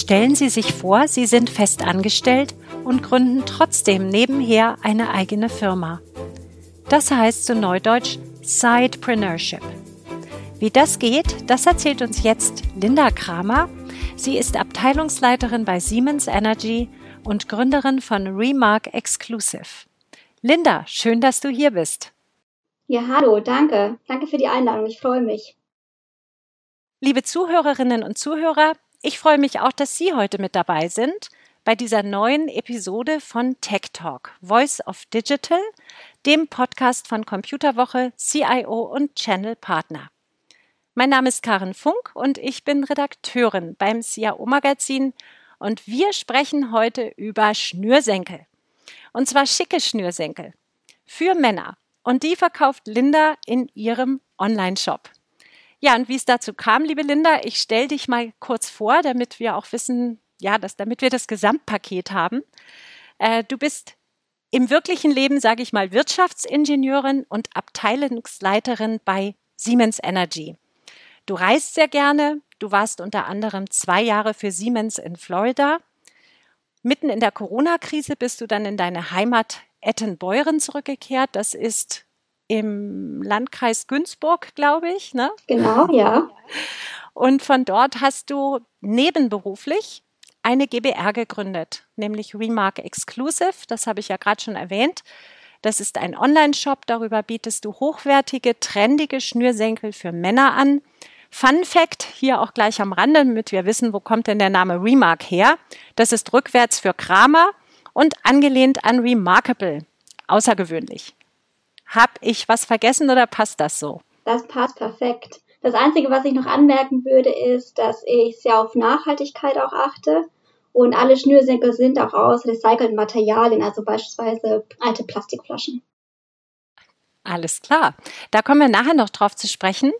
Stellen Sie sich vor, Sie sind fest angestellt und gründen trotzdem nebenher eine eigene Firma. Das heißt zu Neudeutsch Sidepreneurship. Wie das geht, das erzählt uns jetzt Linda Kramer. Sie ist Abteilungsleiterin bei Siemens Energy und Gründerin von Remark Exclusive. Linda, schön, dass du hier bist. Ja, hallo, danke. Danke für die Einladung. Ich freue mich. Liebe Zuhörerinnen und Zuhörer, ich freue mich auch, dass Sie heute mit dabei sind bei dieser neuen Episode von Tech Talk, Voice of Digital, dem Podcast von Computerwoche, CIO und Channel Partner. Mein Name ist Karen Funk und ich bin Redakteurin beim CIO Magazin und wir sprechen heute über Schnürsenkel. Und zwar schicke Schnürsenkel für Männer. Und die verkauft Linda in ihrem Online-Shop. Ja, und wie es dazu kam, liebe Linda, ich stelle dich mal kurz vor, damit wir auch wissen, ja, dass, damit wir das Gesamtpaket haben. Äh, du bist im wirklichen Leben, sage ich mal, Wirtschaftsingenieurin und Abteilungsleiterin bei Siemens Energy. Du reist sehr gerne. Du warst unter anderem zwei Jahre für Siemens in Florida. Mitten in der Corona-Krise bist du dann in deine Heimat Ettenbeuren zurückgekehrt. Das ist im Landkreis Günzburg, glaube ich. Ne? Genau, ja. Und von dort hast du nebenberuflich eine GBR gegründet, nämlich Remark Exclusive. Das habe ich ja gerade schon erwähnt. Das ist ein Online-Shop. Darüber bietest du hochwertige, trendige Schnürsenkel für Männer an. Fun Fact, hier auch gleich am Rande, damit wir wissen, wo kommt denn der Name Remark her. Das ist rückwärts für Kramer und angelehnt an Remarkable. Außergewöhnlich. Hab ich was vergessen oder passt das so? Das passt perfekt. Das Einzige, was ich noch anmerken würde, ist, dass ich sehr auf Nachhaltigkeit auch achte. Und alle Schnürsenkel sind auch aus recycelten Materialien, also beispielsweise alte Plastikflaschen. Alles klar. Da kommen wir nachher noch drauf zu sprechen.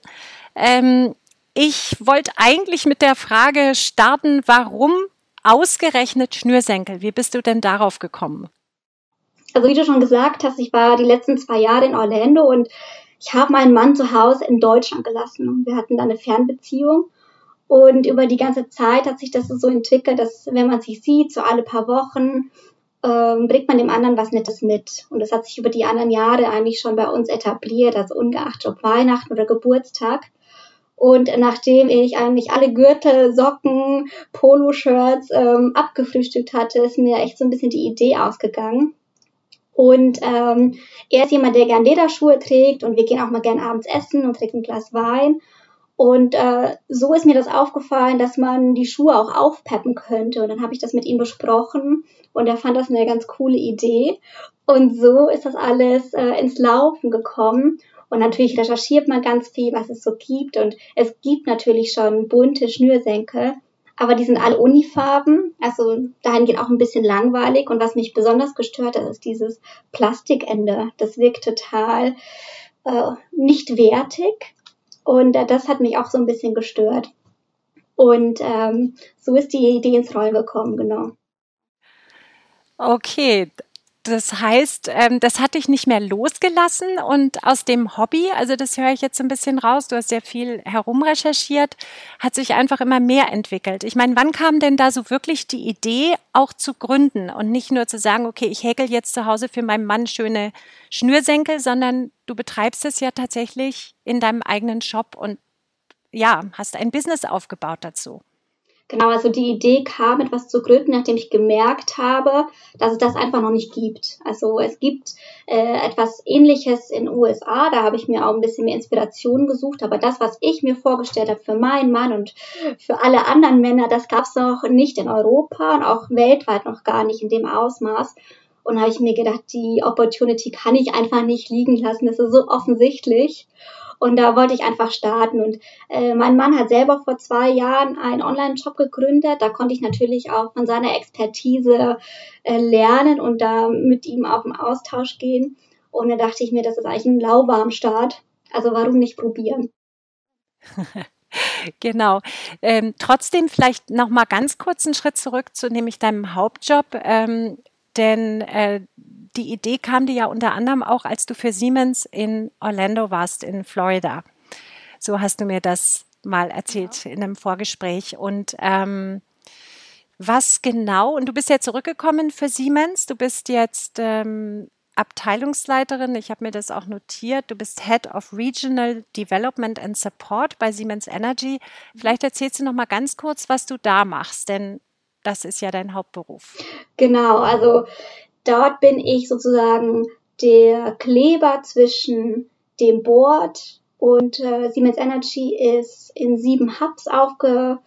Ähm, ich wollte eigentlich mit der Frage starten, warum ausgerechnet Schnürsenkel? Wie bist du denn darauf gekommen? Also wie du schon gesagt hast, ich war die letzten zwei Jahre in Orlando und ich habe meinen Mann zu Hause in Deutschland gelassen. Wir hatten da eine Fernbeziehung. Und über die ganze Zeit hat sich das so entwickelt, dass wenn man sich sieht, so alle paar Wochen, ähm, bringt man dem anderen was Nettes mit. Und das hat sich über die anderen Jahre eigentlich schon bei uns etabliert, also ungeachtet ob Weihnachten oder Geburtstag. Und nachdem ich eigentlich alle Gürtel, Socken, Poloshirts ähm, abgefrühstückt hatte, ist mir echt so ein bisschen die Idee ausgegangen, und ähm, er ist jemand, der gern Lederschuhe trägt und wir gehen auch mal gern abends essen und trinken ein Glas Wein. Und äh, so ist mir das aufgefallen, dass man die Schuhe auch aufpeppen könnte. Und dann habe ich das mit ihm besprochen und er fand das eine ganz coole Idee. Und so ist das alles äh, ins Laufen gekommen. Und natürlich recherchiert man ganz viel, was es so gibt. Und es gibt natürlich schon bunte Schnürsenkel aber die sind alle Unifarben, also dahin geht auch ein bisschen langweilig. Und was mich besonders gestört hat, ist dieses Plastikende. Das wirkt total äh, nicht wertig. Und äh, das hat mich auch so ein bisschen gestört. Und ähm, so ist die Idee ins Rollen gekommen, genau. Okay, das heißt, ähm, das hat dich nicht mehr losgelassen und aus dem Hobby, also das höre ich jetzt ein bisschen raus, du hast sehr viel herumrecherchiert, hat sich einfach immer mehr entwickelt. Ich meine, wann kam denn da so wirklich die Idee, auch zu gründen und nicht nur zu sagen, okay, ich häkel jetzt zu Hause für meinen Mann schöne Schnürsenkel, sondern du betreibst es ja tatsächlich in deinem eigenen Shop und ja, hast ein Business aufgebaut dazu. Genau, also die Idee kam, etwas zu gründen, nachdem ich gemerkt habe, dass es das einfach noch nicht gibt. Also es gibt äh, etwas Ähnliches in USA, da habe ich mir auch ein bisschen mehr Inspiration gesucht, aber das, was ich mir vorgestellt habe für meinen Mann und für alle anderen Männer, das gab es noch nicht in Europa und auch weltweit noch gar nicht in dem Ausmaß. Und da habe ich mir gedacht, die Opportunity kann ich einfach nicht liegen lassen, das ist so offensichtlich. Und da wollte ich einfach starten. Und äh, mein Mann hat selber vor zwei Jahren einen Online-Shop gegründet. Da konnte ich natürlich auch von seiner Expertise äh, lernen und da mit ihm auf den Austausch gehen. Und da dachte ich mir, das ist eigentlich ein lauwarm Start. Also warum nicht probieren? Genau. Ähm, trotzdem vielleicht noch mal ganz kurz einen Schritt zurück zu nämlich deinem Hauptjob, ähm, denn äh, die Idee kam dir ja unter anderem auch, als du für Siemens in Orlando warst, in Florida. So hast du mir das mal erzählt ja. in einem Vorgespräch. Und ähm, Was genau, und du bist ja zurückgekommen für Siemens, du bist jetzt ähm, Abteilungsleiterin, ich habe mir das auch notiert, du bist Head of Regional Development and Support bei Siemens Energy. Vielleicht erzählst du noch mal ganz kurz, was du da machst, denn das ist ja dein Hauptberuf. Genau, also dort bin ich sozusagen der Kleber zwischen dem Board und äh, Siemens Energy ist in sieben Hubs aufge,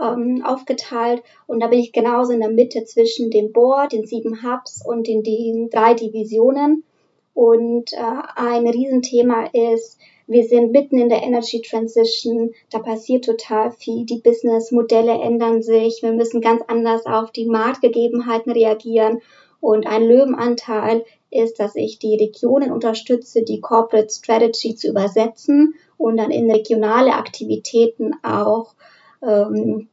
ähm, aufgeteilt. Und da bin ich genauso in der Mitte zwischen dem Board, den sieben Hubs und den, den drei Divisionen. Und äh, ein Riesenthema ist, wir sind mitten in der Energy Transition, da passiert total viel, die Businessmodelle ändern sich, wir müssen ganz anders auf die Marktgegebenheiten reagieren und ein Löwenanteil ist, dass ich die Regionen unterstütze, die Corporate Strategy zu übersetzen und dann in regionale Aktivitäten auch ähm,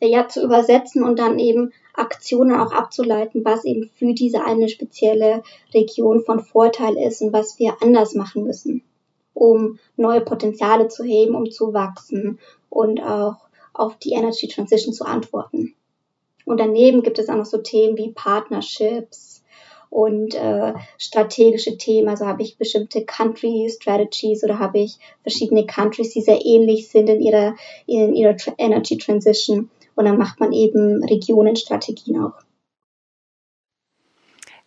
ja, zu übersetzen und dann eben Aktionen auch abzuleiten, was eben für diese eine spezielle Region von Vorteil ist und was wir anders machen müssen, um neue Potenziale zu heben, um zu wachsen und auch auf die Energy Transition zu antworten. Und daneben gibt es auch noch so Themen wie Partnerships und äh, strategische Themen. Also habe ich bestimmte Country Strategies oder habe ich verschiedene Countries, die sehr ähnlich sind in ihrer, in ihrer Energy Transition. Und dann macht man eben Regionenstrategien auch.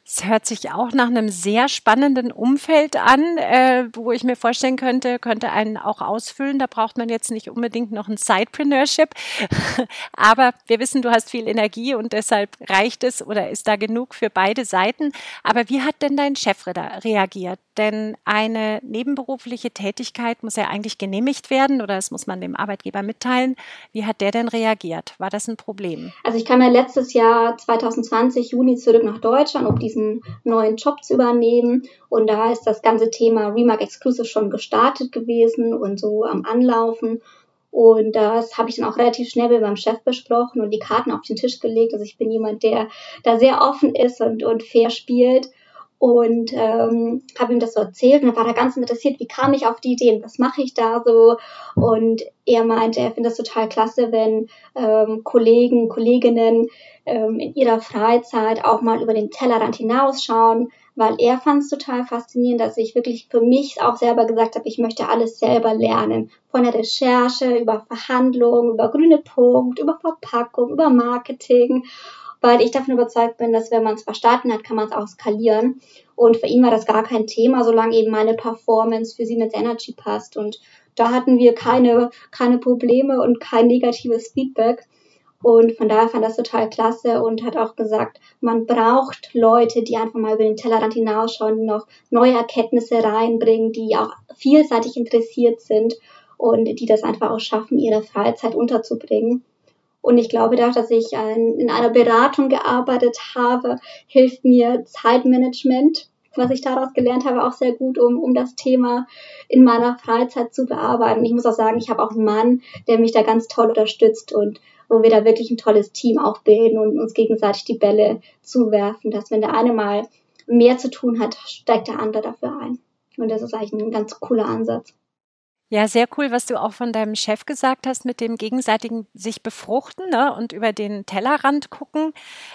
Es hört sich auch nach einem sehr spannenden Umfeld an, äh, wo ich mir vorstellen könnte, könnte einen auch ausfüllen. Da braucht man jetzt nicht unbedingt noch ein Sidepreneurship. Aber wir wissen, du hast viel Energie und deshalb reicht es oder ist da genug für beide Seiten. Aber wie hat denn dein Chef reagiert? Denn eine nebenberufliche Tätigkeit muss ja eigentlich genehmigt werden oder das muss man dem Arbeitgeber mitteilen. Wie hat der denn reagiert? War das ein Problem? Also ich kam ja letztes Jahr 2020 Juni zurück nach Deutschland, um diesen neuen Job zu übernehmen. Und da ist das ganze Thema Remark Exclusive schon gestartet gewesen und so am Anlaufen. Und das habe ich dann auch relativ schnell mit meinem Chef besprochen und die Karten auf den Tisch gelegt. Also ich bin jemand, der da sehr offen ist und, und fair spielt und ähm, habe ihm das so erzählt und dann war er ganz interessiert, wie kam ich auf die Ideen, was mache ich da so und er meinte, er findet das total klasse, wenn ähm, Kollegen, Kolleginnen ähm, in ihrer Freizeit auch mal über den Tellerrand hinausschauen, weil er fand es total faszinierend, dass ich wirklich für mich auch selber gesagt habe, ich möchte alles selber lernen. Von der Recherche, über Verhandlungen, über grüne Punkt, über Verpackung, über Marketing weil ich davon überzeugt bin, dass wenn man es verstanden hat, kann man es auch skalieren. Und für ihn war das gar kein Thema, solange eben meine Performance für Siemens Energy passt. Und da hatten wir keine, keine Probleme und kein negatives Feedback. Und von daher fand das total klasse und hat auch gesagt, man braucht Leute, die einfach mal über den Tellerrand hinausschauen, die noch neue Erkenntnisse reinbringen, die auch vielseitig interessiert sind und die das einfach auch schaffen, ihre Freizeit unterzubringen. Und ich glaube, dadurch, dass ich in einer Beratung gearbeitet habe, hilft mir Zeitmanagement, was ich daraus gelernt habe, auch sehr gut, um, um das Thema in meiner Freizeit zu bearbeiten. Ich muss auch sagen, ich habe auch einen Mann, der mich da ganz toll unterstützt und wo wir da wirklich ein tolles Team auch bilden und uns gegenseitig die Bälle zuwerfen, dass wenn der eine mal mehr zu tun hat, steigt der andere dafür ein. Und das ist eigentlich ein ganz cooler Ansatz. Ja, sehr cool, was du auch von deinem Chef gesagt hast mit dem gegenseitigen sich befruchten ne, und über den Tellerrand gucken.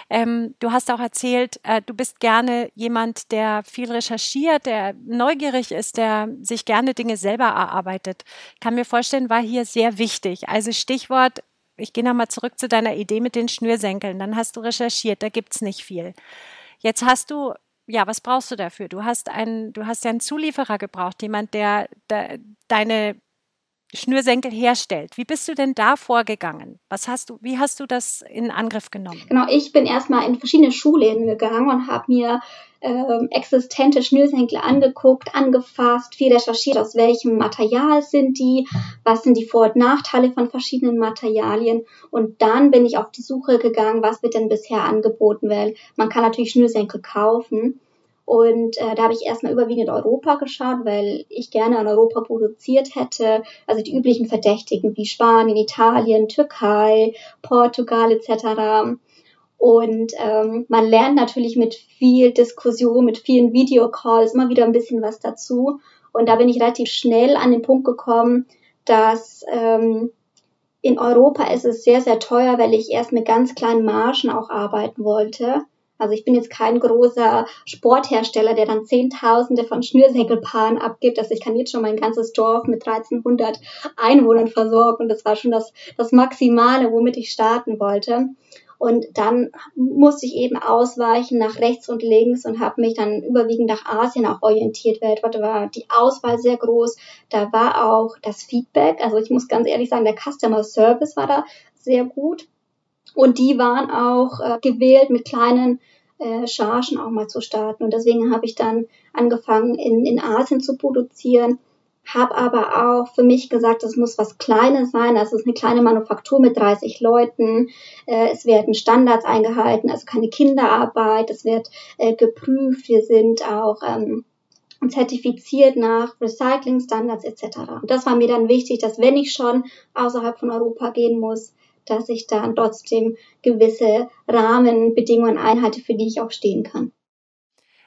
Ähm, du hast auch erzählt, äh, du bist gerne jemand, der viel recherchiert, der neugierig ist, der sich gerne Dinge selber erarbeitet. Kann mir vorstellen, war hier sehr wichtig. Also Stichwort, ich gehe nochmal zurück zu deiner Idee mit den Schnürsenkeln. Dann hast du recherchiert, da gibt's nicht viel. Jetzt hast du ja, was brauchst du dafür? Du hast einen, du hast ja einen Zulieferer gebraucht, jemand, der, der deine Schnürsenkel herstellt. Wie bist du denn da vorgegangen? Was hast du, wie hast du das in Angriff genommen? Genau, ich bin erstmal in verschiedene Schulläden gegangen und habe mir ähm, existente Schnürsenkel angeguckt, angefasst, viel recherchiert, aus welchem Material sind die, was sind die Vor- und Nachteile von verschiedenen Materialien. Und dann bin ich auf die Suche gegangen, was wird denn bisher angeboten, weil man kann natürlich Schnürsenkel kaufen. Und äh, da habe ich erstmal überwiegend Europa geschaut, weil ich gerne in Europa produziert hätte. Also die üblichen Verdächtigen wie Spanien, Italien, Türkei, Portugal etc. Und ähm, man lernt natürlich mit viel Diskussion, mit vielen Videocalls immer wieder ein bisschen was dazu. Und da bin ich relativ schnell an den Punkt gekommen, dass ähm, in Europa ist es sehr, sehr teuer, weil ich erst mit ganz kleinen Margen auch arbeiten wollte. Also ich bin jetzt kein großer Sporthersteller, der dann Zehntausende von Schnürsenkelpaaren abgibt. Also ich kann jetzt schon mein ganzes Dorf mit 1300 Einwohnern versorgen. Und das war schon das, das Maximale, womit ich starten wollte. Und dann musste ich eben ausweichen nach rechts und links und habe mich dann überwiegend nach Asien auch orientiert. Weltweit war die Auswahl sehr groß. Da war auch das Feedback. Also ich muss ganz ehrlich sagen, der Customer Service war da sehr gut. Und die waren auch äh, gewählt mit kleinen äh, Chargen auch mal zu starten. Und deswegen habe ich dann angefangen, in, in Asien zu produzieren habe aber auch für mich gesagt, es muss was Kleines sein. Also es ist eine kleine Manufaktur mit 30 Leuten. Äh, es werden Standards eingehalten, also keine Kinderarbeit. Es wird äh, geprüft. Wir sind auch ähm, zertifiziert nach Recycling-Standards etc. Und das war mir dann wichtig, dass wenn ich schon außerhalb von Europa gehen muss, dass ich dann trotzdem gewisse Rahmenbedingungen einhalte, für die ich auch stehen kann.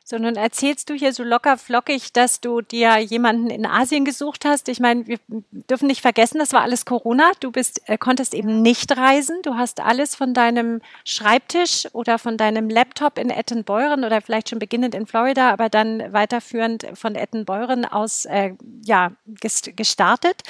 So, nun erzählst du hier so locker flockig, dass du dir jemanden in Asien gesucht hast. Ich meine, wir dürfen nicht vergessen, das war alles Corona. Du bist, äh, konntest eben nicht reisen. Du hast alles von deinem Schreibtisch oder von deinem Laptop in Ettenbeuren oder vielleicht schon beginnend in Florida, aber dann weiterführend von Ettenbeuren aus äh, ja, gestartet.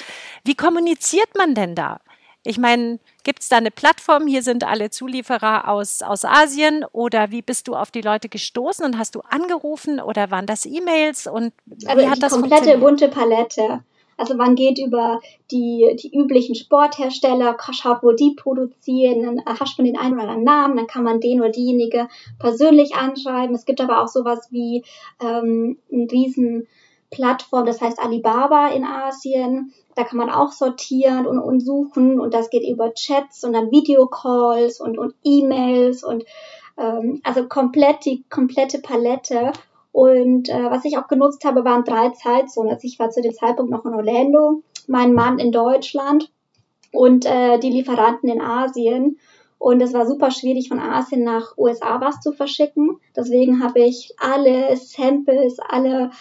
Wie kommuniziert man denn da? Ich meine, gibt es da eine Plattform? Hier sind alle Zulieferer aus, aus Asien oder wie bist du auf die Leute gestoßen und hast du angerufen oder waren das E-Mails und wie also hat die das komplette bunte Palette. Also man geht über die, die üblichen Sporthersteller, schaut, wo die produzieren, dann hascht man den einen oder anderen Namen, dann kann man den oder diejenige persönlich anschreiben. Es gibt aber auch sowas wie ähm, ein riesen Plattform, das heißt Alibaba in Asien. Da kann man auch sortieren und, und suchen und das geht über Chats und dann Videocalls und, und E-Mails und ähm, also komplett die komplette Palette. Und äh, was ich auch genutzt habe, waren drei Zeitzonen. Also ich war zu dem Zeitpunkt noch in Orlando, mein Mann in Deutschland und äh, die Lieferanten in Asien. Und es war super schwierig, von Asien nach USA was zu verschicken. Deswegen habe ich alle Samples, alle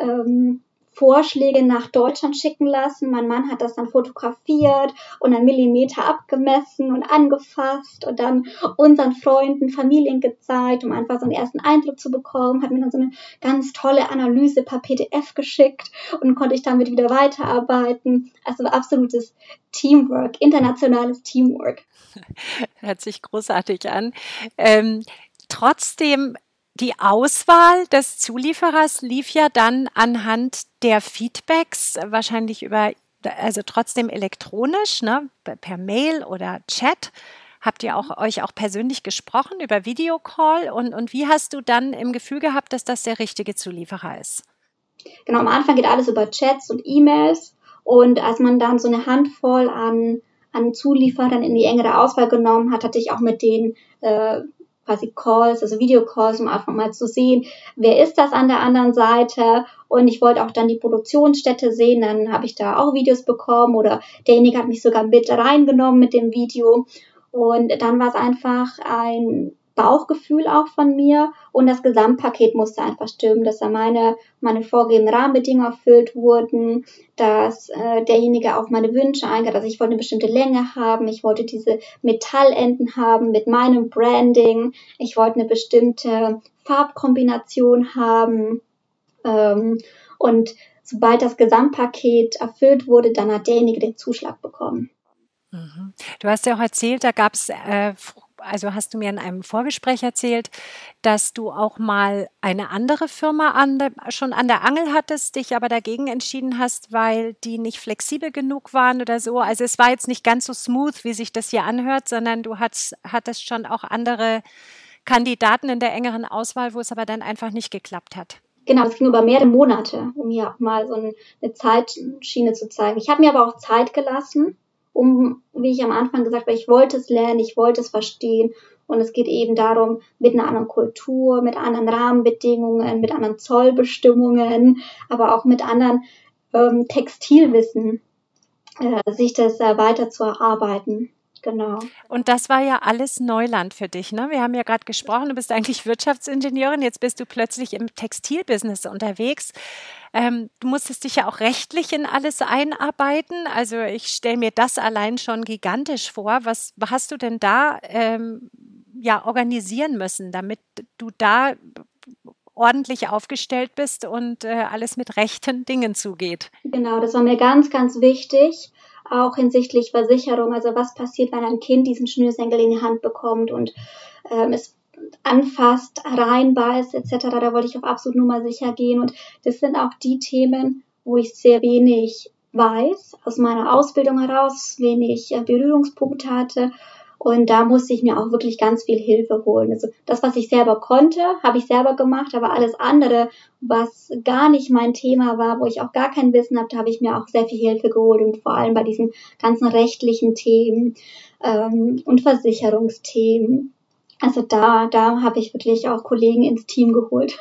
ähm, Vorschläge nach Deutschland schicken lassen. Mein Mann hat das dann fotografiert und einen Millimeter abgemessen und angefasst und dann unseren Freunden, Familien gezeigt, um einfach so einen ersten Eindruck zu bekommen. Hat mir dann so eine ganz tolle Analyse per PDF geschickt und konnte ich damit wieder weiterarbeiten. Also absolutes Teamwork, internationales Teamwork. Hört sich großartig an. Ähm, trotzdem die Auswahl des Zulieferers lief ja dann anhand der Feedbacks, wahrscheinlich über, also trotzdem elektronisch, ne, per Mail oder Chat. Habt ihr auch, euch auch persönlich gesprochen über Videocall und, und wie hast du dann im Gefühl gehabt, dass das der richtige Zulieferer ist? Genau, am Anfang geht alles über Chats und E-Mails und als man dann so eine Handvoll an, an Zulieferern in die engere Auswahl genommen hat, hatte ich auch mit denen äh, quasi Calls, also Videocalls, um einfach mal zu sehen, wer ist das an der anderen Seite. Und ich wollte auch dann die Produktionsstätte sehen, dann habe ich da auch Videos bekommen oder derjenige hat mich sogar mit reingenommen mit dem Video. Und dann war es einfach ein Bauchgefühl auch von mir und das Gesamtpaket musste einfach stimmen, dass da meine, meine vorgegebenen Rahmenbedingungen erfüllt wurden, dass äh, derjenige auf meine Wünsche eingeht. Also ich wollte eine bestimmte Länge haben, ich wollte diese Metallenden haben mit meinem Branding, ich wollte eine bestimmte Farbkombination haben ähm, und sobald das Gesamtpaket erfüllt wurde, dann hat derjenige den Zuschlag bekommen. Mhm. Du hast ja auch erzählt, da gab es äh, also hast du mir in einem Vorgespräch erzählt, dass du auch mal eine andere Firma an der, schon an der Angel hattest, dich aber dagegen entschieden hast, weil die nicht flexibel genug waren oder so. Also es war jetzt nicht ganz so smooth, wie sich das hier anhört, sondern du hattest, hattest schon auch andere Kandidaten in der engeren Auswahl, wo es aber dann einfach nicht geklappt hat. Genau, es ging über mehrere Monate, um mir auch mal so eine Zeitschiene zu zeigen. Ich habe mir aber auch Zeit gelassen, um, wie ich am Anfang gesagt habe, ich wollte es lernen, ich wollte es verstehen. Und es geht eben darum, mit einer anderen Kultur, mit anderen Rahmenbedingungen, mit anderen Zollbestimmungen, aber auch mit anderen ähm, Textilwissen, äh, sich das äh, weiter zu erarbeiten. Genau. Und das war ja alles Neuland für dich, ne? Wir haben ja gerade gesprochen, du bist eigentlich Wirtschaftsingenieurin, jetzt bist du plötzlich im Textilbusiness unterwegs. Ähm, du musstest dich ja auch rechtlich in alles einarbeiten. Also ich stelle mir das allein schon gigantisch vor. Was hast du denn da ähm, ja organisieren müssen, damit du da ordentlich aufgestellt bist und äh, alles mit rechten Dingen zugeht? Genau, das war mir ganz, ganz wichtig auch hinsichtlich Versicherung. Also was passiert, wenn ein Kind diesen Schnürsenkel in die Hand bekommt und ähm, es anfasst, reinbeißt etc. Da wollte ich auf absolut Nummer sicher gehen. Und das sind auch die Themen, wo ich sehr wenig weiß, aus meiner Ausbildung heraus, wenig äh, Berührungspunkte hatte und da musste ich mir auch wirklich ganz viel Hilfe holen. Also das, was ich selber konnte, habe ich selber gemacht, aber alles andere, was gar nicht mein Thema war, wo ich auch gar kein Wissen habe, da habe ich mir auch sehr viel Hilfe geholt und vor allem bei diesen ganzen rechtlichen Themen ähm, und Versicherungsthemen. Also da, da habe ich wirklich auch Kollegen ins Team geholt.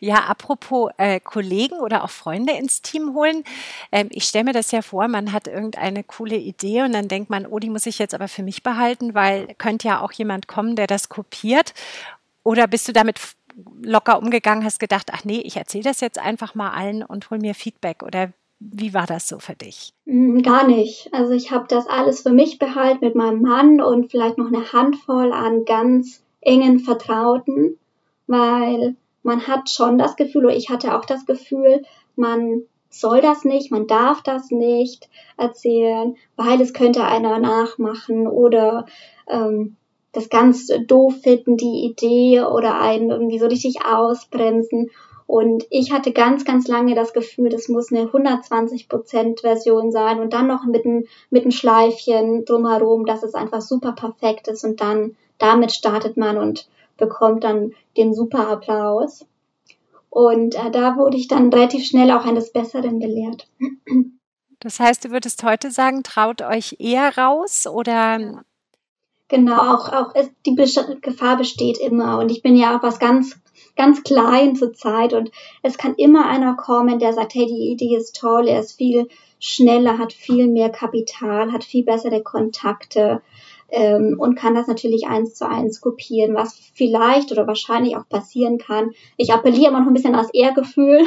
Ja, apropos äh, Kollegen oder auch Freunde ins Team holen. Ähm, ich stelle mir das ja vor, man hat irgendeine coole Idee und dann denkt man, oh, die muss ich jetzt aber für mich behalten, weil könnte ja auch jemand kommen, der das kopiert. Oder bist du damit locker umgegangen, hast gedacht, ach nee, ich erzähle das jetzt einfach mal allen und hol mir Feedback? Oder wie war das so für dich? Mm, gar nicht. Also ich habe das alles für mich behalten mit meinem Mann und vielleicht noch eine Handvoll an ganz engen Vertrauten weil man hat schon das Gefühl, oder ich hatte auch das Gefühl, man soll das nicht, man darf das nicht erzählen, weil es könnte einer nachmachen oder ähm, das ganz doof finden, die Idee oder einen irgendwie so richtig ausbremsen. Und ich hatte ganz, ganz lange das Gefühl, das muss eine 120% Version sein und dann noch mit einem mit ein Schleifchen drumherum, dass es einfach super perfekt ist und dann damit startet man und bekommt dann den super Applaus. Und äh, da wurde ich dann relativ schnell auch eines Besseren belehrt. Das heißt, du würdest heute sagen, traut euch eher raus oder? Genau, auch, auch ist, die Gefahr besteht immer. Und ich bin ja auch was ganz, ganz klein zur Zeit. Und es kann immer einer kommen, der sagt, hey, die Idee ist toll, er ist viel schneller, hat viel mehr Kapital, hat viel bessere Kontakte, ähm, und kann das natürlich eins zu eins kopieren, was vielleicht oder wahrscheinlich auch passieren kann. Ich appelliere immer noch ein bisschen aus Ehrgefühl.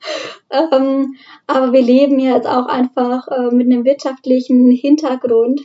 ähm, aber wir leben jetzt auch einfach äh, mit einem wirtschaftlichen Hintergrund.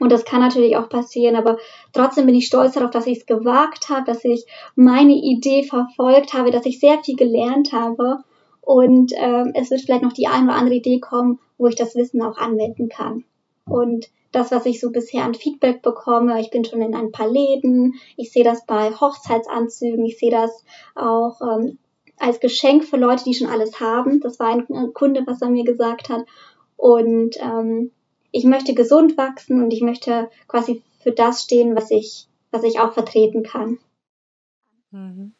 Und das kann natürlich auch passieren, aber trotzdem bin ich stolz darauf, dass ich es gewagt habe, dass ich meine Idee verfolgt habe, dass ich sehr viel gelernt habe. Und ähm, es wird vielleicht noch die eine oder andere Idee kommen, wo ich das Wissen auch anwenden kann. Und das, was ich so bisher an Feedback bekomme. Ich bin schon in ein paar Läden. Ich sehe das bei Hochzeitsanzügen. Ich sehe das auch ähm, als Geschenk für Leute, die schon alles haben. Das war ein Kunde, was er mir gesagt hat. Und ähm, ich möchte gesund wachsen und ich möchte quasi für das stehen, was ich, was ich auch vertreten kann. Mhm.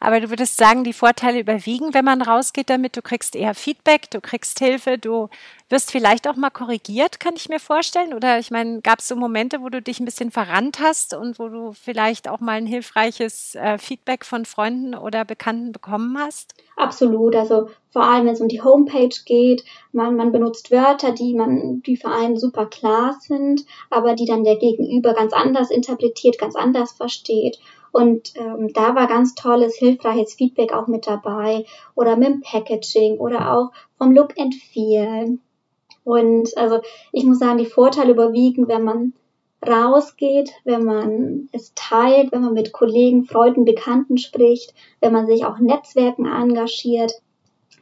Aber du würdest sagen, die Vorteile überwiegen, wenn man rausgeht damit. Du kriegst eher Feedback, du kriegst Hilfe, du wirst vielleicht auch mal korrigiert, kann ich mir vorstellen. Oder ich meine, gab es so Momente, wo du dich ein bisschen verrannt hast und wo du vielleicht auch mal ein hilfreiches äh, Feedback von Freunden oder Bekannten bekommen hast? Absolut. Also vor allem, wenn es um die Homepage geht, man, man benutzt Wörter, die man, die für einen super klar sind, aber die dann der Gegenüber ganz anders interpretiert, ganz anders versteht. Und ähm, da war ganz tolles, hilfreiches Feedback auch mit dabei oder mit dem Packaging oder auch vom Look and Feel. Und also ich muss sagen, die Vorteile überwiegen, wenn man rausgeht, wenn man es teilt, wenn man mit Kollegen, Freunden, Bekannten spricht, wenn man sich auch Netzwerken engagiert,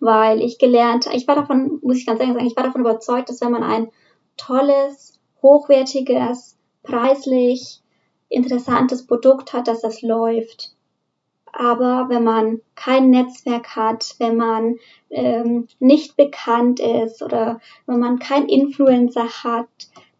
weil ich gelernt, ich war davon, muss ich ganz ehrlich sagen, ich war davon überzeugt, dass wenn man ein tolles, hochwertiges, preislich interessantes Produkt hat, dass das läuft. Aber wenn man kein Netzwerk hat, wenn man ähm, nicht bekannt ist oder wenn man kein Influencer hat,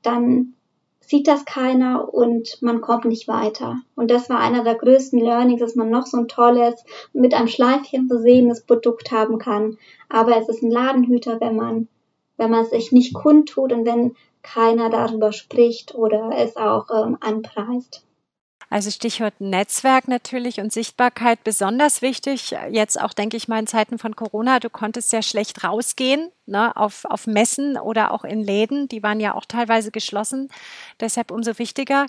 dann sieht das keiner und man kommt nicht weiter. Und das war einer der größten Learnings, dass man noch so ein tolles, mit einem Schleifchen versehenes Produkt haben kann. Aber es ist ein Ladenhüter, wenn man, wenn man es sich nicht kundtut und wenn keiner darüber spricht oder es auch ähm, anpreist. Also Stichwort Netzwerk natürlich und Sichtbarkeit besonders wichtig. Jetzt auch, denke ich mal, in Zeiten von Corona. Du konntest ja schlecht rausgehen ne, auf, auf Messen oder auch in Läden. Die waren ja auch teilweise geschlossen. Deshalb umso wichtiger.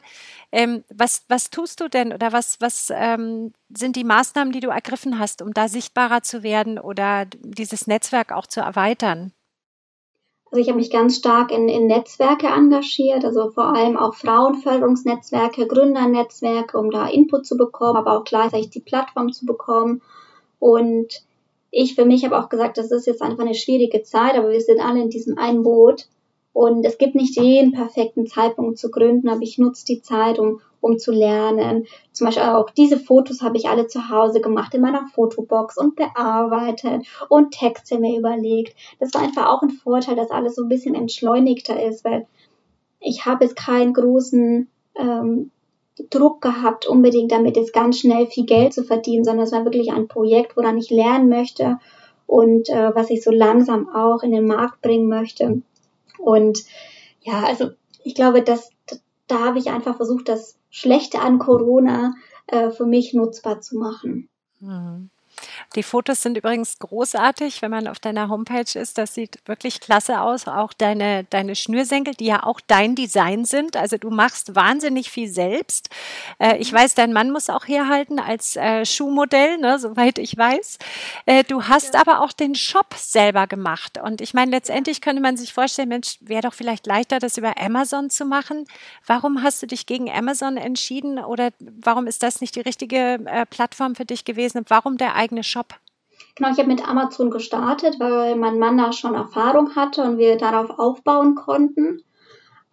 Ähm, was, was tust du denn oder was, was ähm, sind die Maßnahmen, die du ergriffen hast, um da sichtbarer zu werden oder dieses Netzwerk auch zu erweitern? Also ich habe mich ganz stark in, in Netzwerke engagiert, also vor allem auch Frauenförderungsnetzwerke, Gründernetzwerke, um da Input zu bekommen, aber auch gleichzeitig die Plattform zu bekommen. Und ich für mich habe auch gesagt, das ist jetzt einfach eine schwierige Zeit, aber wir sind alle in diesem einen Boot. Und es gibt nicht jeden perfekten Zeitpunkt zu gründen, aber ich nutze die Zeit, um, um zu lernen. Zum Beispiel auch diese Fotos habe ich alle zu Hause gemacht in meiner Fotobox und bearbeitet und Texte mir überlegt. Das war einfach auch ein Vorteil, dass alles so ein bisschen entschleunigter ist, weil ich habe jetzt keinen großen ähm, Druck gehabt, unbedingt damit jetzt ganz schnell viel Geld zu verdienen, sondern es war wirklich ein Projekt, woran ich lernen möchte und äh, was ich so langsam auch in den Markt bringen möchte. Und ja, also ich glaube, dass da habe ich einfach versucht, das Schlechte an Corona äh, für mich nutzbar zu machen. Mhm. Die Fotos sind übrigens großartig, wenn man auf deiner Homepage ist. Das sieht wirklich klasse aus. Auch deine, deine Schnürsenkel, die ja auch dein Design sind. Also du machst wahnsinnig viel selbst. Äh, ich weiß, dein Mann muss auch herhalten als äh, Schuhmodell, ne, soweit ich weiß. Äh, du hast ja. aber auch den Shop selber gemacht. Und ich meine, letztendlich könnte man sich vorstellen, Mensch, wäre doch vielleicht leichter, das über Amazon zu machen. Warum hast du dich gegen Amazon entschieden? Oder warum ist das nicht die richtige äh, Plattform für dich gewesen? Warum der eigene Shop? Genau, ich habe mit Amazon gestartet, weil mein Mann da schon Erfahrung hatte und wir darauf aufbauen konnten.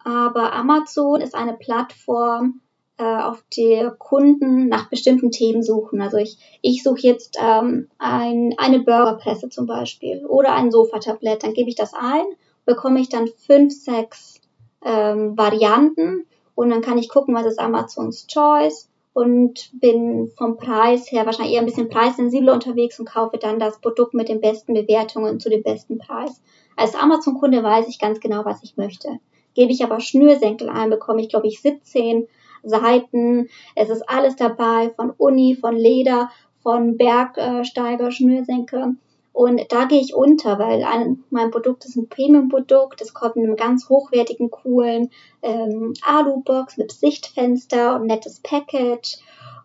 Aber Amazon ist eine Plattform, äh, auf der Kunden nach bestimmten Themen suchen. Also ich, ich suche jetzt ähm, ein, eine Burgerpresse zum Beispiel oder ein Sofatablett. Dann gebe ich das ein, bekomme ich dann fünf, sechs ähm, Varianten und dann kann ich gucken, was ist Amazons Choice und bin vom Preis her wahrscheinlich eher ein bisschen preissensibler unterwegs und kaufe dann das Produkt mit den besten Bewertungen zu dem besten Preis. Als Amazon-Kunde weiß ich ganz genau, was ich möchte. Gebe ich aber Schnürsenkel ein, bekomme ich, glaube ich, 17 Seiten. Es ist alles dabei, von Uni, von Leder, von Bergsteiger, Schnürsenkel. Und da gehe ich unter, weil ein, mein Produkt ist ein Premium-Produkt. Es kommt in einem ganz hochwertigen, coolen ähm, Alu-Box mit Sichtfenster und nettes Package.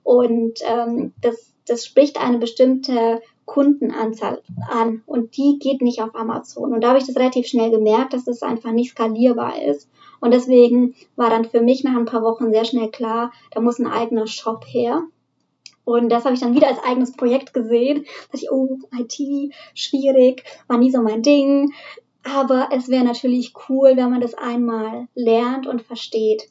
Und ähm, das, das spricht eine bestimmte Kundenanzahl an und die geht nicht auf Amazon. Und da habe ich das relativ schnell gemerkt, dass es das einfach nicht skalierbar ist. Und deswegen war dann für mich nach ein paar Wochen sehr schnell klar, da muss ein eigener Shop her. Und das habe ich dann wieder als eigenes Projekt gesehen. Da dachte ich, oh, IT, schwierig, war nie so mein Ding. Aber es wäre natürlich cool, wenn man das einmal lernt und versteht.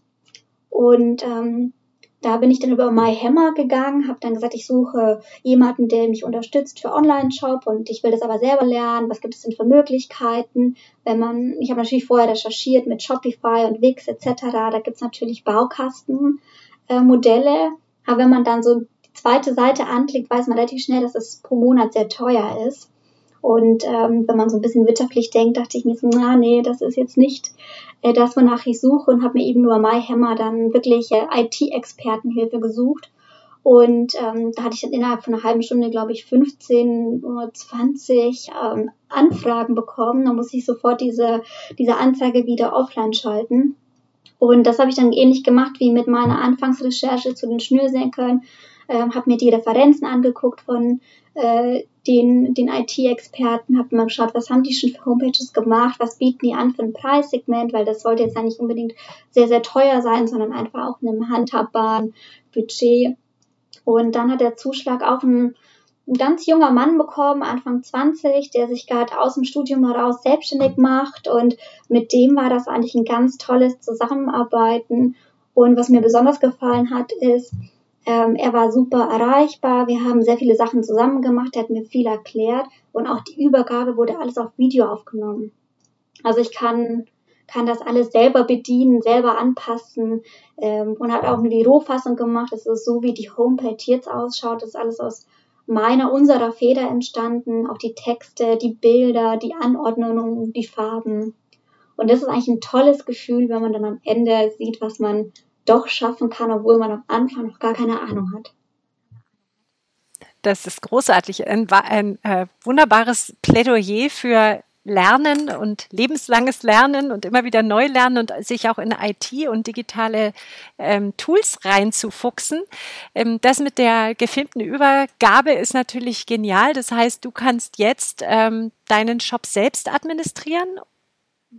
Und ähm, da bin ich dann über MyHammer gegangen, habe dann gesagt, ich suche jemanden, der mich unterstützt für Online-Shop und ich will das aber selber lernen. Was gibt es denn für Möglichkeiten? Wenn man, ich habe natürlich vorher recherchiert mit Shopify und Wix etc. Da gibt es natürlich Baukastenmodelle. Äh, aber wenn man dann so zweite Seite anklickt, weiß man relativ schnell, dass es pro Monat sehr teuer ist. Und ähm, wenn man so ein bisschen wirtschaftlich denkt, dachte ich mir so, na nee, das ist jetzt nicht äh, das, wonach ich suche und habe mir eben über MyHammer dann wirklich äh, IT-Expertenhilfe gesucht. Und ähm, da hatte ich dann innerhalb von einer halben Stunde, glaube ich, 15 oder 20 ähm, Anfragen bekommen. Da muss ich sofort diese, diese Anzeige wieder offline schalten. Und das habe ich dann ähnlich gemacht wie mit meiner Anfangsrecherche zu den Schnürsenkeln ähm, habe mir die Referenzen angeguckt von äh, den, den IT-Experten, habe mal geschaut, was haben die schon für Homepages gemacht, was bieten die an für ein Preissegment, weil das sollte jetzt ja nicht unbedingt sehr, sehr teuer sein, sondern einfach auch in einem handhabbaren Budget. Und dann hat der Zuschlag auch ein, ein ganz junger Mann bekommen, Anfang 20, der sich gerade aus dem Studium heraus selbstständig macht und mit dem war das eigentlich ein ganz tolles Zusammenarbeiten. Und was mir besonders gefallen hat, ist, ähm, er war super erreichbar. Wir haben sehr viele Sachen zusammen gemacht. Er hat mir viel erklärt. Und auch die Übergabe wurde alles auf Video aufgenommen. Also ich kann, kann das alles selber bedienen, selber anpassen ähm, und hat auch die Rohfassung gemacht. Das ist so, wie die Homepage jetzt ausschaut. Das ist alles aus meiner, unserer Feder entstanden. Auch die Texte, die Bilder, die Anordnungen, die Farben. Und das ist eigentlich ein tolles Gefühl, wenn man dann am Ende sieht, was man doch schaffen kann, obwohl man am Anfang noch gar keine Ahnung hat. Das ist großartig. Ein, ein äh, wunderbares Plädoyer für Lernen und lebenslanges Lernen und immer wieder neu lernen und sich auch in IT und digitale ähm, Tools reinzufuchsen. Ähm, das mit der gefilmten Übergabe ist natürlich genial. Das heißt, du kannst jetzt ähm, deinen Shop selbst administrieren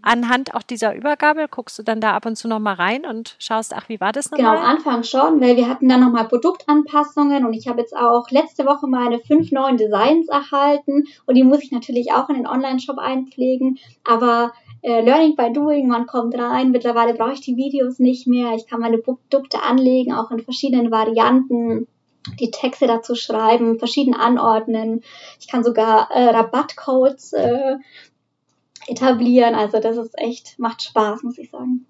anhand auch dieser Übergabe guckst du dann da ab und zu noch mal rein und schaust, ach, wie war das nochmal? Genau, am Anfang schon, weil wir hatten dann nochmal Produktanpassungen und ich habe jetzt auch letzte Woche meine fünf neuen Designs erhalten und die muss ich natürlich auch in den Online-Shop einpflegen, aber äh, Learning by Doing, man kommt rein, mittlerweile brauche ich die Videos nicht mehr, ich kann meine Produkte anlegen, auch in verschiedenen Varianten die Texte dazu schreiben, verschieden anordnen. Ich kann sogar äh, Rabattcodes äh, etablieren. Also das ist echt, macht Spaß, muss ich sagen.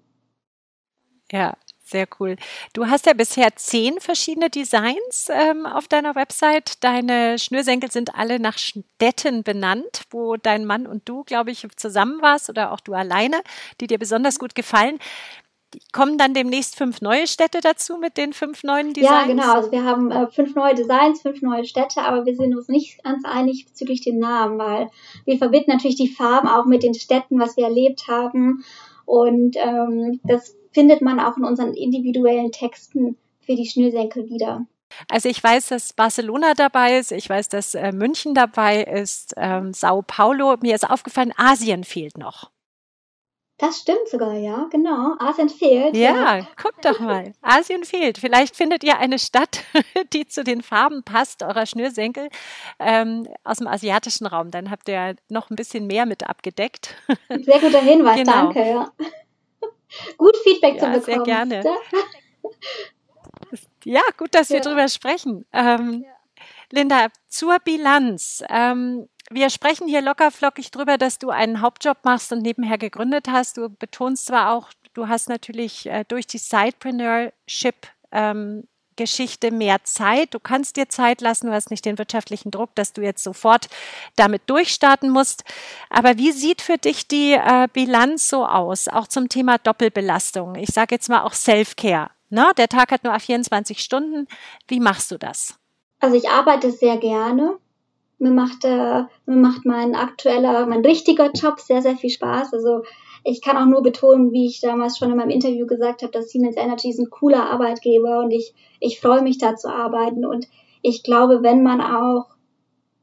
Ja, sehr cool. Du hast ja bisher zehn verschiedene Designs ähm, auf deiner Website. Deine Schnürsenkel sind alle nach Städten benannt, wo dein Mann und du, glaube ich, zusammen warst oder auch du alleine, die dir besonders gut gefallen kommen dann demnächst fünf neue Städte dazu mit den fünf neuen Designs? Ja, genau. Also wir haben äh, fünf neue Designs, fünf neue Städte, aber wir sind uns nicht ganz einig bezüglich dem Namen, weil wir verbinden natürlich die Farben auch mit den Städten, was wir erlebt haben. Und ähm, das findet man auch in unseren individuellen Texten für die Schnürsenkel wieder. Also ich weiß, dass Barcelona dabei ist, ich weiß, dass äh, München dabei ist, ähm, Sao Paulo. Mir ist aufgefallen, Asien fehlt noch. Das stimmt sogar, ja, genau. Asien fehlt. Ja, ja, guck doch mal. Asien fehlt. Vielleicht findet ihr eine Stadt, die zu den Farben passt, eurer Schnürsenkel, ähm, aus dem asiatischen Raum. Dann habt ihr noch ein bisschen mehr mit abgedeckt. Sehr guter Hinweis, genau. danke, ja. Gut Feedback ja, zu bekommen. Sehr gerne. Ja, gut, dass wir drüber sprechen. Ähm, Linda, zur Bilanz. Ähm, wir sprechen hier lockerflockig drüber, dass du einen Hauptjob machst und nebenher gegründet hast. Du betonst zwar auch, du hast natürlich äh, durch die Sidepreneurship ähm, Geschichte mehr Zeit. Du kannst dir Zeit lassen, du hast nicht den wirtschaftlichen Druck, dass du jetzt sofort damit durchstarten musst. Aber wie sieht für dich die äh, Bilanz so aus, auch zum Thema Doppelbelastung? Ich sage jetzt mal auch Self-Care. Ne? Der Tag hat nur 24 Stunden. Wie machst du das? Also ich arbeite sehr gerne. Mir macht, äh, mir macht mein aktueller, mein richtiger Job sehr, sehr viel Spaß. Also ich kann auch nur betonen, wie ich damals schon in meinem Interview gesagt habe, dass Siemens Energy ist ein cooler Arbeitgeber und ich, ich freue mich da zu arbeiten. Und ich glaube, wenn man auch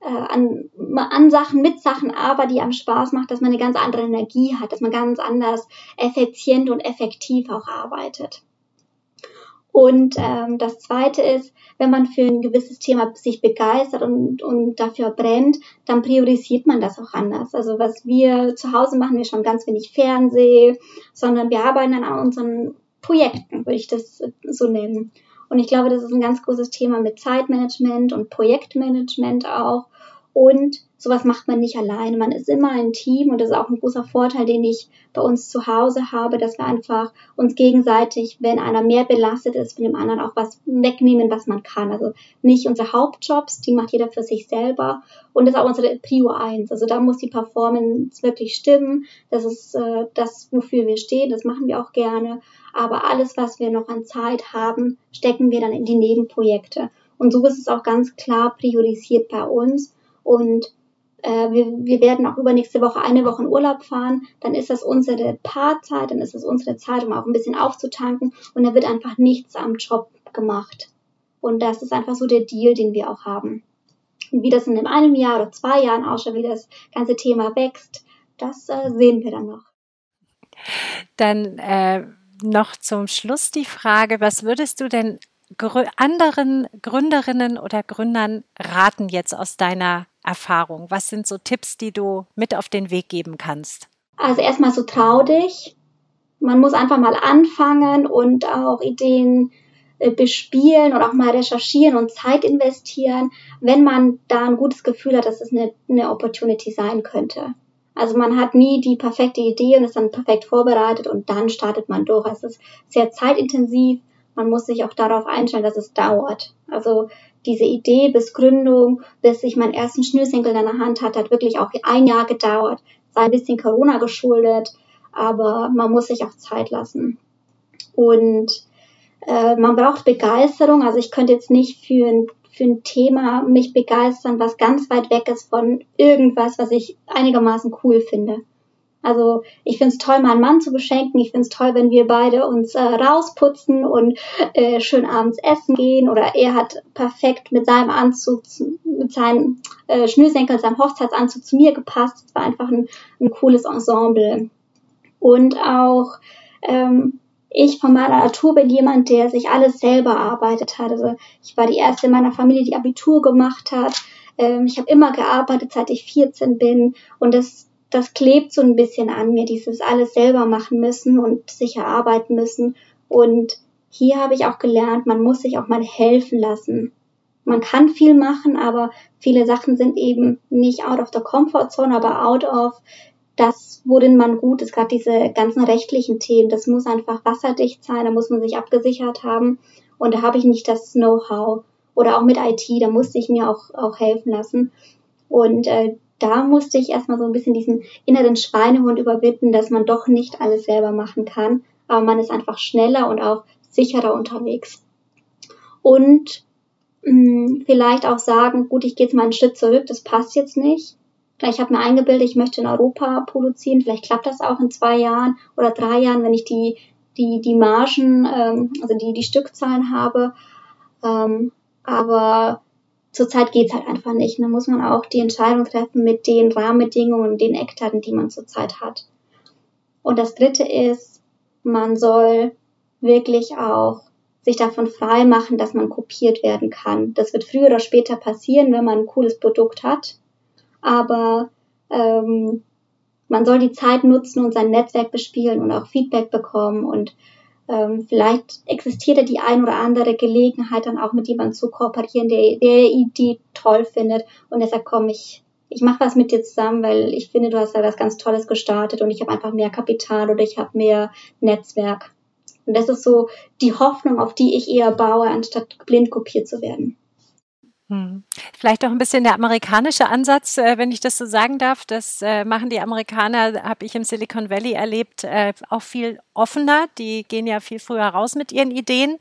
äh, an, an Sachen, mit Sachen arbeitet, die einem Spaß macht, dass man eine ganz andere Energie hat, dass man ganz anders effizient und effektiv auch arbeitet. Und ähm, das Zweite ist, wenn man für ein gewisses Thema sich begeistert und, und dafür brennt, dann priorisiert man das auch anders. Also was wir zu Hause machen, wir schon ganz wenig Fernseh, sondern wir arbeiten an unseren Projekten, würde ich das so nennen. Und ich glaube, das ist ein ganz großes Thema mit Zeitmanagement und Projektmanagement auch. Und sowas macht man nicht alleine. Man ist immer ein Team und das ist auch ein großer Vorteil, den ich bei uns zu Hause habe, dass wir einfach uns gegenseitig, wenn einer mehr belastet ist, von dem anderen auch was wegnehmen, was man kann. Also nicht unsere Hauptjobs, die macht jeder für sich selber und das ist auch unsere Prio 1. Also da muss die Performance wirklich stimmen. Das ist äh, das, wofür wir stehen. Das machen wir auch gerne. Aber alles, was wir noch an Zeit haben, stecken wir dann in die Nebenprojekte. Und so ist es auch ganz klar priorisiert bei uns. Und äh, wir, wir werden auch übernächste Woche eine Woche in Urlaub fahren, dann ist das unsere Paarzeit, dann ist das unsere Zeit, um auch ein bisschen aufzutanken und da wird einfach nichts am Job gemacht. Und das ist einfach so der Deal, den wir auch haben. Und wie das in einem Jahr oder zwei Jahren ausschaut, wie das ganze Thema wächst, das äh, sehen wir dann noch. Dann äh, noch zum Schluss die Frage, was würdest du denn anderen Gründerinnen oder Gründern raten jetzt aus deiner Erfahrung? Was sind so Tipps, die du mit auf den Weg geben kannst? Also erstmal so trau dich. Man muss einfach mal anfangen und auch Ideen äh, bespielen und auch mal recherchieren und Zeit investieren, wenn man da ein gutes Gefühl hat, dass es eine, eine Opportunity sein könnte. Also man hat nie die perfekte Idee und ist dann perfekt vorbereitet und dann startet man durch. Es ist sehr zeitintensiv. Man muss sich auch darauf einstellen, dass es dauert. Also diese Idee bis Gründung, bis ich meinen ersten Schnürsenkel in der Hand hatte, hat wirklich auch ein Jahr gedauert. Sei ein bisschen Corona geschuldet, aber man muss sich auch Zeit lassen. Und äh, man braucht Begeisterung. Also ich könnte jetzt nicht für ein, für ein Thema mich begeistern, was ganz weit weg ist von irgendwas, was ich einigermaßen cool finde. Also ich finde es toll, meinen Mann zu beschenken. Ich finde es toll, wenn wir beide uns äh, rausputzen und äh, schön abends essen gehen. Oder er hat perfekt mit seinem Anzug, mit seinem äh, Schnürsenkel, seinem Hochzeitsanzug zu mir gepasst. Es war einfach ein, ein cooles Ensemble. Und auch ähm, ich von meiner Natur bin jemand, der sich alles selber erarbeitet hat. Also ich war die erste in meiner Familie, die Abitur gemacht hat. Ähm, ich habe immer gearbeitet, seit ich 14 bin. Und das, das klebt so ein bisschen an mir, dieses alles selber machen müssen und sich erarbeiten müssen. Und hier habe ich auch gelernt, man muss sich auch mal helfen lassen. Man kann viel machen, aber viele Sachen sind eben nicht out of the comfort zone, aber out of das, worin man gut ist, gerade diese ganzen rechtlichen Themen, das muss einfach wasserdicht sein, da muss man sich abgesichert haben und da habe ich nicht das Know-how. Oder auch mit IT, da musste ich mir auch, auch helfen lassen. Und äh, da musste ich erstmal so ein bisschen diesen inneren Schweinehund überwinden, dass man doch nicht alles selber machen kann, aber man ist einfach schneller und auch sicherer unterwegs. Und mh, hm, vielleicht auch sagen, gut, ich gehe jetzt mal einen Schritt zurück, das passt jetzt nicht. Ich habe mir eingebildet, ich möchte in Europa produzieren. Vielleicht klappt das auch in zwei Jahren oder drei Jahren, wenn ich die, die, die Margen, ähm, also die, die Stückzahlen habe. Ähm, aber zurzeit geht's halt einfach nicht. Da muss man auch die Entscheidung treffen mit den Rahmenbedingungen den Eckdaten, die man zurzeit hat. Und das Dritte ist, man soll wirklich auch sich davon frei machen, dass man kopiert werden kann. Das wird früher oder später passieren, wenn man ein cooles Produkt hat aber ähm, man soll die Zeit nutzen und sein Netzwerk bespielen und auch Feedback bekommen und ähm, vielleicht existiert die ein oder andere Gelegenheit, dann auch mit jemandem zu kooperieren, der, der die toll findet und deshalb komme ich, ich mache was mit dir zusammen, weil ich finde, du hast da was ganz Tolles gestartet und ich habe einfach mehr Kapital oder ich habe mehr Netzwerk. Und das ist so die Hoffnung, auf die ich eher baue, anstatt blind kopiert zu werden. Hm. Vielleicht auch ein bisschen der amerikanische Ansatz, äh, wenn ich das so sagen darf. Das äh, machen die Amerikaner, habe ich im Silicon Valley erlebt, äh, auch viel offener. Die gehen ja viel früher raus mit ihren Ideen,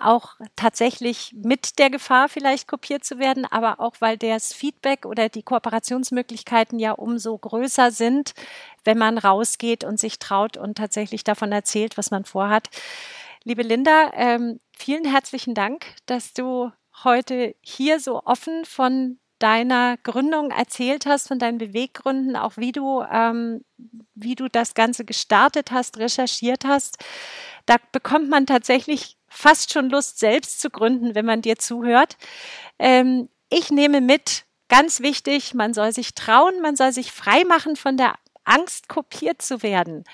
auch tatsächlich mit der Gefahr vielleicht kopiert zu werden, aber auch weil das Feedback oder die Kooperationsmöglichkeiten ja umso größer sind, wenn man rausgeht und sich traut und tatsächlich davon erzählt, was man vorhat. Liebe Linda, ähm, vielen herzlichen Dank, dass du heute hier so offen von deiner Gründung erzählt hast, von deinen Beweggründen, auch wie du, ähm, wie du das Ganze gestartet hast, recherchiert hast. Da bekommt man tatsächlich fast schon Lust, selbst zu gründen, wenn man dir zuhört. Ähm, ich nehme mit, ganz wichtig, man soll sich trauen, man soll sich frei machen von der Angst, kopiert zu werden.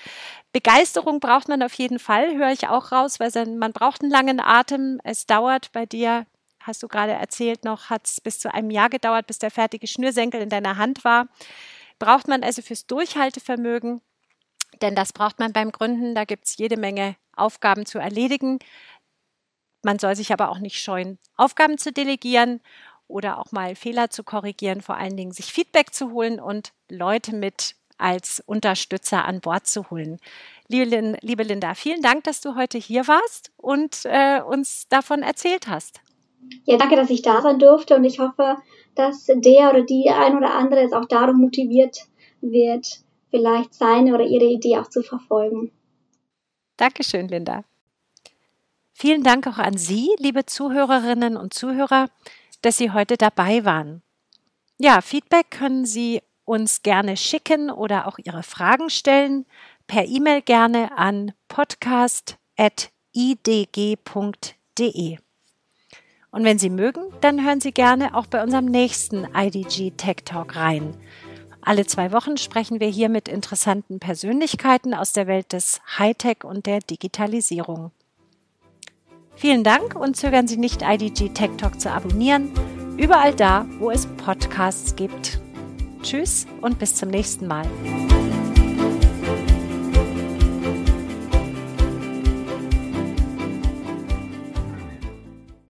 Begeisterung braucht man auf jeden Fall, höre ich auch raus, weil man braucht einen langen Atem. Es dauert bei dir hast du gerade erzählt, noch hat es bis zu einem Jahr gedauert, bis der fertige Schnürsenkel in deiner Hand war. Braucht man also fürs Durchhaltevermögen, denn das braucht man beim Gründen. Da gibt es jede Menge Aufgaben zu erledigen. Man soll sich aber auch nicht scheuen, Aufgaben zu delegieren oder auch mal Fehler zu korrigieren, vor allen Dingen sich Feedback zu holen und Leute mit als Unterstützer an Bord zu holen. Liebe, Linda, vielen Dank, dass du heute hier warst und äh, uns davon erzählt hast. Ja, danke, dass ich da sein durfte und ich hoffe, dass der oder die ein oder andere es auch darum motiviert wird, vielleicht seine oder ihre Idee auch zu verfolgen. Dankeschön, Linda. Vielen Dank auch an Sie, liebe Zuhörerinnen und Zuhörer, dass Sie heute dabei waren. Ja, Feedback können Sie uns gerne schicken oder auch Ihre Fragen stellen. Per E-Mail gerne an podcast.idg.de. Und wenn Sie mögen, dann hören Sie gerne auch bei unserem nächsten IDG Tech Talk rein. Alle zwei Wochen sprechen wir hier mit interessanten Persönlichkeiten aus der Welt des Hightech und der Digitalisierung. Vielen Dank und zögern Sie nicht, IDG Tech Talk zu abonnieren, überall da, wo es Podcasts gibt. Tschüss und bis zum nächsten Mal.